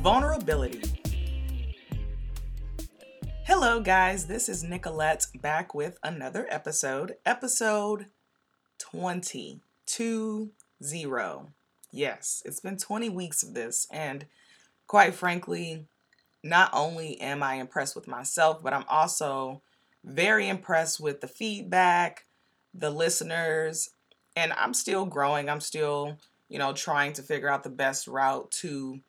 vulnerability. Hello, guys. This is Nicolette back with another episode, episode 20. 2 0. Yes, it's been 20 weeks of this, and quite frankly, not only am I impressed with myself, but I'm also very impressed with the feedback, the listeners, and I'm still growing. I'm still, you know, trying to figure out the best route to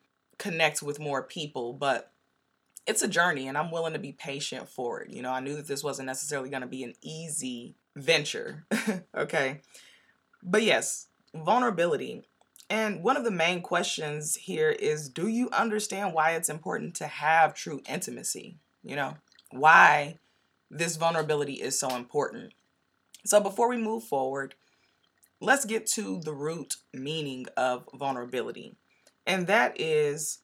connect with more people, but it's a journey and I'm willing to be patient for it. You know, I knew that this wasn't necessarily going to be an easy venture. okay. But yes, vulnerability. And one of the main questions here is do you understand why it's important to have true intimacy? You know, why this vulnerability is so important. So before we move forward, let's get to the root meaning of vulnerability. And that is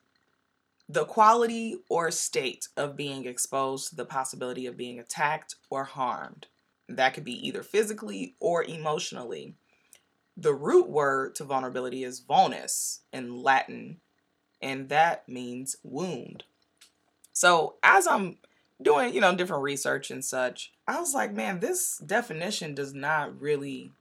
the quality or state of being exposed to the possibility of being attacked or harmed. That could be either physically or emotionally. The root word to vulnerability is vulnus in Latin, and that means wound. So, as I'm doing, you know, different research and such, I was like, man, this definition does not really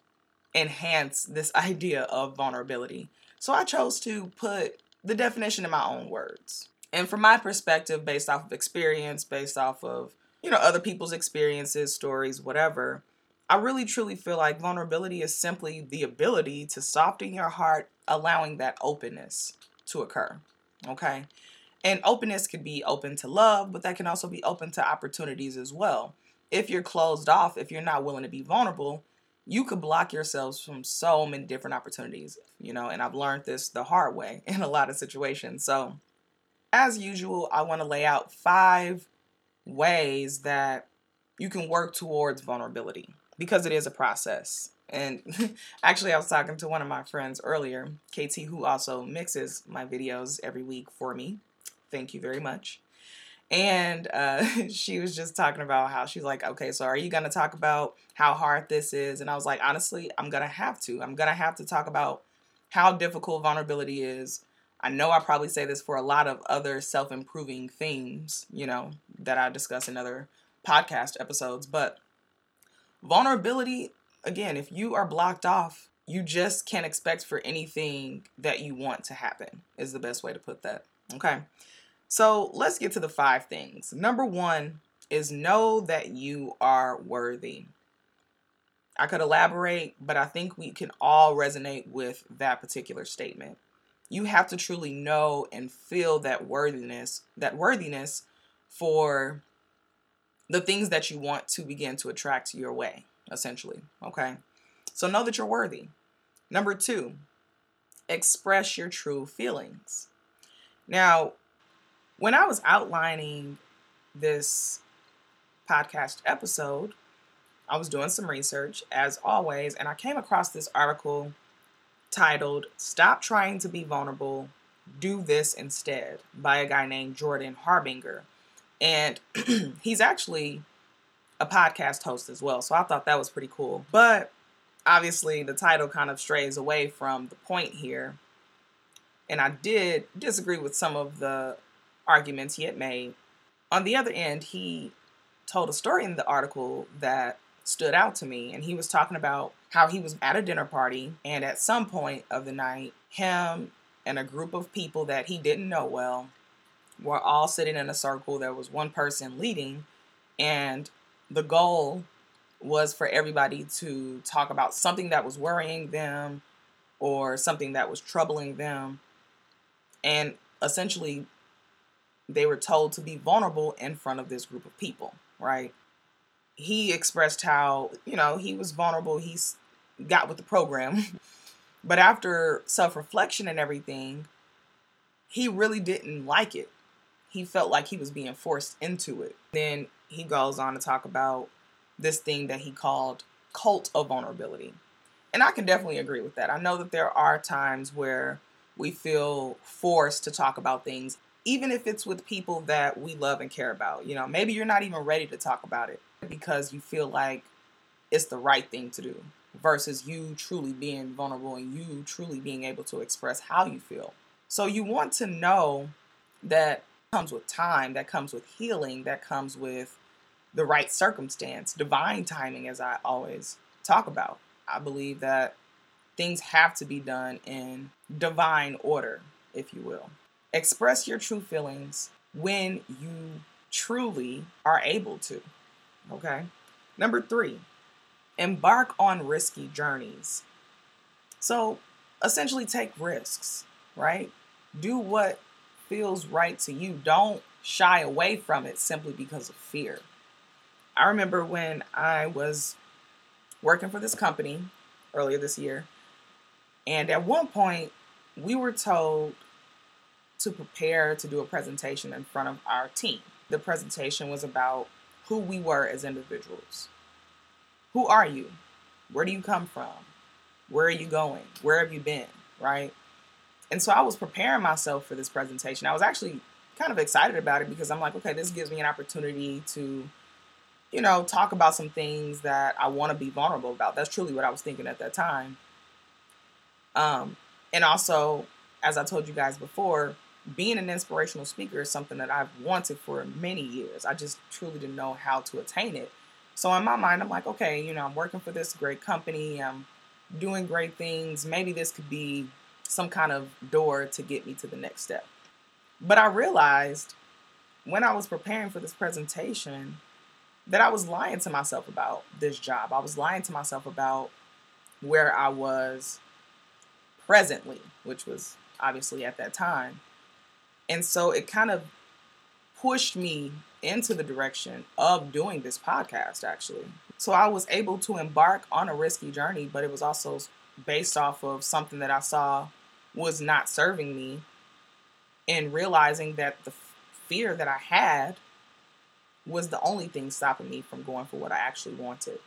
enhance this idea of vulnerability. So I chose to put the definition in my own words. And from my perspective, based off of experience, based off of, you know, other people's experiences, stories, whatever, I really truly feel like vulnerability is simply the ability to soften your heart, allowing that openness to occur. Okay. And openness could be open to love, but that can also be open to opportunities as well. If you're closed off, if you're not willing to be vulnerable, you could block yourselves from so many different opportunities, you know, and I've learned this the hard way in a lot of situations. So, as usual, I want to lay out five ways that you can work towards vulnerability because it is a process. And actually, I was talking to one of my friends earlier, KT, who also mixes my videos every week for me. Thank you very much. And uh, she was just talking about how she's like, okay, so are you going to talk about how hard this is? And I was like, honestly, I'm going to have to. I'm going to have to talk about how difficult vulnerability is. I know I probably say this for a lot of other self improving themes, you know, that I discuss in other podcast episodes, but vulnerability, again, if you are blocked off, you just can't expect for anything that you want to happen, is the best way to put that. Okay. So let's get to the five things. Number one is know that you are worthy. I could elaborate, but I think we can all resonate with that particular statement. You have to truly know and feel that worthiness, that worthiness for the things that you want to begin to attract your way, essentially. Okay. So know that you're worthy. Number two, express your true feelings. Now, when I was outlining this podcast episode, I was doing some research as always, and I came across this article titled Stop Trying to Be Vulnerable, Do This Instead by a guy named Jordan Harbinger. And he's actually a podcast host as well, so I thought that was pretty cool. But obviously, the title kind of strays away from the point here. And I did disagree with some of the arguments he had made. On the other end, he told a story in the article that stood out to me. And he was talking about how he was at a dinner party, and at some point of the night, him and a group of people that he didn't know well were all sitting in a circle. There was one person leading, and the goal was for everybody to talk about something that was worrying them or something that was troubling them. And essentially, they were told to be vulnerable in front of this group of people, right? He expressed how, you know, he was vulnerable, he's got with the program. but after self reflection and everything, he really didn't like it. He felt like he was being forced into it. Then he goes on to talk about this thing that he called cult of vulnerability. And I can definitely agree with that. I know that there are times where we feel forced to talk about things even if it's with people that we love and care about. You know, maybe you're not even ready to talk about it because you feel like it's the right thing to do versus you truly being vulnerable and you truly being able to express how you feel. So you want to know that comes with time, that comes with healing, that comes with the right circumstance, divine timing, as I always talk about. I believe that things have to be done in divine order, if you will. Express your true feelings when you truly are able to. Okay. Number three, embark on risky journeys. So essentially, take risks, right? Do what feels right to you. Don't shy away from it simply because of fear. I remember when I was working for this company earlier this year, and at one point, we were told to prepare to do a presentation in front of our team. The presentation was about who we were as individuals. Who are you? Where do you come from? Where are you going? Where have you been? Right? And so I was preparing myself for this presentation. I was actually kind of excited about it because I'm like, okay, this gives me an opportunity to, you know, talk about some things that I want to be vulnerable about. That's truly what I was thinking at that time. Um, and also, as I told you guys before, being an inspirational speaker is something that I've wanted for many years. I just truly didn't know how to attain it. So in my mind, I'm like, okay, you know, I'm working for this great company. I'm doing great things. Maybe this could be some kind of door to get me to the next step. But I realized when I was preparing for this presentation that I was lying to myself about this job. I was lying to myself about where I was presently, which was obviously at that time. And so it kind of pushed me into the direction of doing this podcast, actually. So I was able to embark on a risky journey, but it was also based off of something that I saw was not serving me and realizing that the fear that I had was the only thing stopping me from going for what I actually wanted.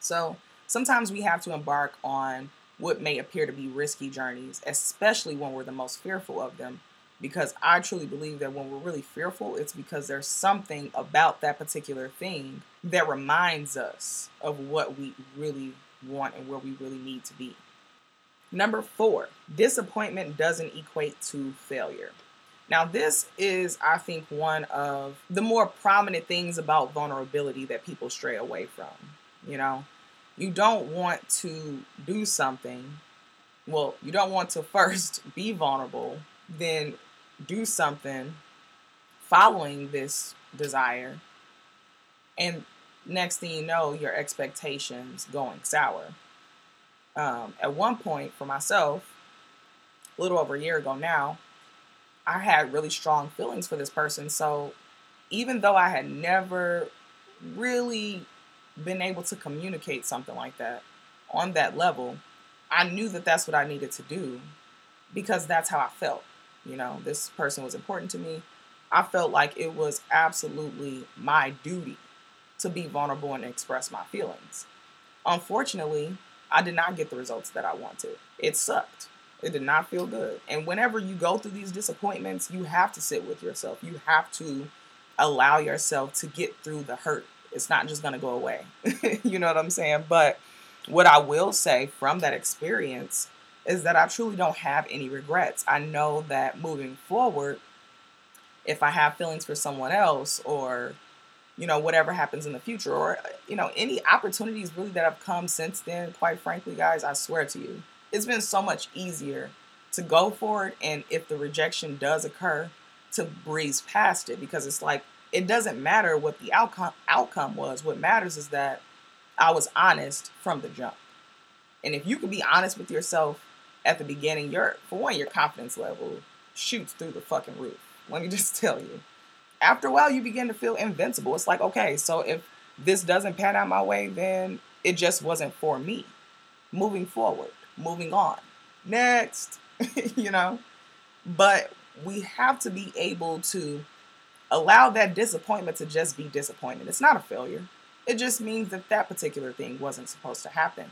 So sometimes we have to embark on what may appear to be risky journeys, especially when we're the most fearful of them. Because I truly believe that when we're really fearful, it's because there's something about that particular thing that reminds us of what we really want and where we really need to be. Number four, disappointment doesn't equate to failure. Now, this is, I think, one of the more prominent things about vulnerability that people stray away from. You know, you don't want to do something. Well, you don't want to first be vulnerable, then do something following this desire. And next thing you know, your expectations going sour. Um, at one point, for myself, a little over a year ago now, I had really strong feelings for this person. So even though I had never really been able to communicate something like that on that level, I knew that that's what I needed to do because that's how I felt. You know, this person was important to me. I felt like it was absolutely my duty to be vulnerable and express my feelings. Unfortunately, I did not get the results that I wanted. It sucked. It did not feel good. And whenever you go through these disappointments, you have to sit with yourself. You have to allow yourself to get through the hurt. It's not just going to go away. you know what I'm saying? But what I will say from that experience is that I truly don't have any regrets. I know that moving forward, if I have feelings for someone else or you know whatever happens in the future or you know any opportunities really that have come since then quite frankly guys i swear to you it's been so much easier to go for it and if the rejection does occur to breeze past it because it's like it doesn't matter what the outcome outcome was what matters is that i was honest from the jump and if you can be honest with yourself at the beginning your for one your confidence level shoots through the fucking roof let me just tell you after a while you begin to feel invincible it's like okay so if this doesn't pan out my way then it just wasn't for me moving forward moving on. Next, you know. But we have to be able to allow that disappointment to just be disappointment. It's not a failure. It just means that that particular thing wasn't supposed to happen.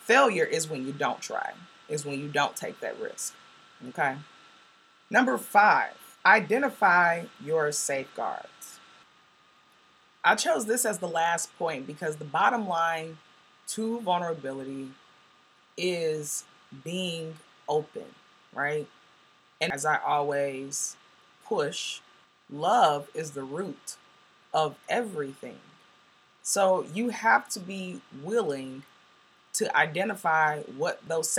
Failure is when you don't try, is when you don't take that risk. Okay? Number five, identify your safeguards. I chose this as the last point because the bottom line to vulnerability is being open, right? And as I always push, love is the root of everything. So you have to be willing to identify what those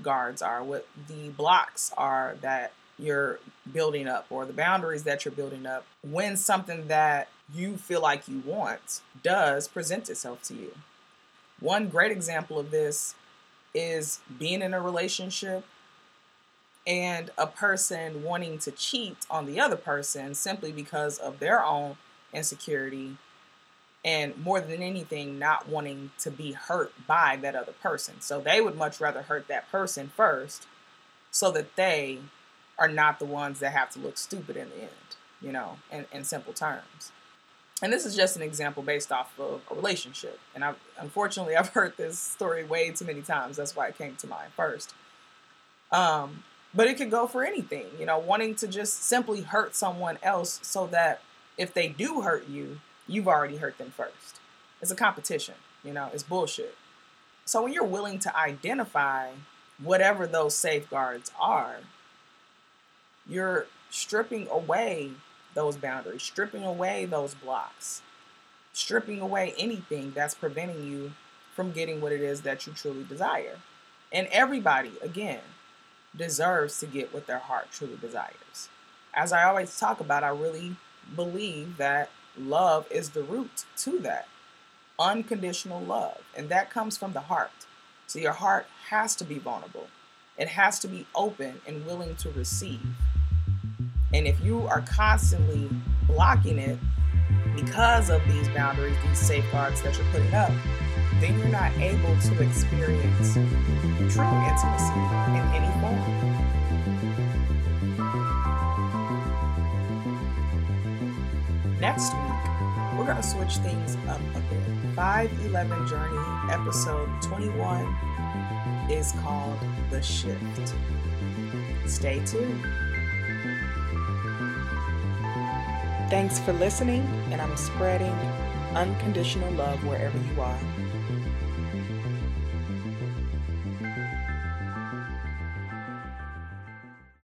safeguards are, what the blocks are that you're building up, or the boundaries that you're building up when something that you feel like you want does present itself to you. One great example of this is being in a relationship and a person wanting to cheat on the other person simply because of their own insecurity and more than anything, not wanting to be hurt by that other person. So they would much rather hurt that person first so that they are not the ones that have to look stupid in the end, you know, in, in simple terms. And this is just an example based off of a relationship. And I've, unfortunately, I've heard this story way too many times. That's why it came to mind first. Um, but it could go for anything, you know, wanting to just simply hurt someone else so that if they do hurt you, you've already hurt them first. It's a competition, you know, it's bullshit. So when you're willing to identify whatever those safeguards are, you're stripping away those boundaries, stripping away those blocks, stripping away anything that's preventing you from getting what it is that you truly desire. And everybody, again, deserves to get what their heart truly desires. As I always talk about, I really believe that love is the root to that unconditional love. And that comes from the heart. So your heart has to be vulnerable, it has to be open and willing to receive. And if you are constantly blocking it because of these boundaries, these safeguards that you're putting up, then you're not able to experience true intimacy in any form. Next week, we're going to switch things up a bit. 511 Journey, episode 21, is called The Shift. Stay tuned. Thanks for listening, and I'm spreading unconditional love wherever you are.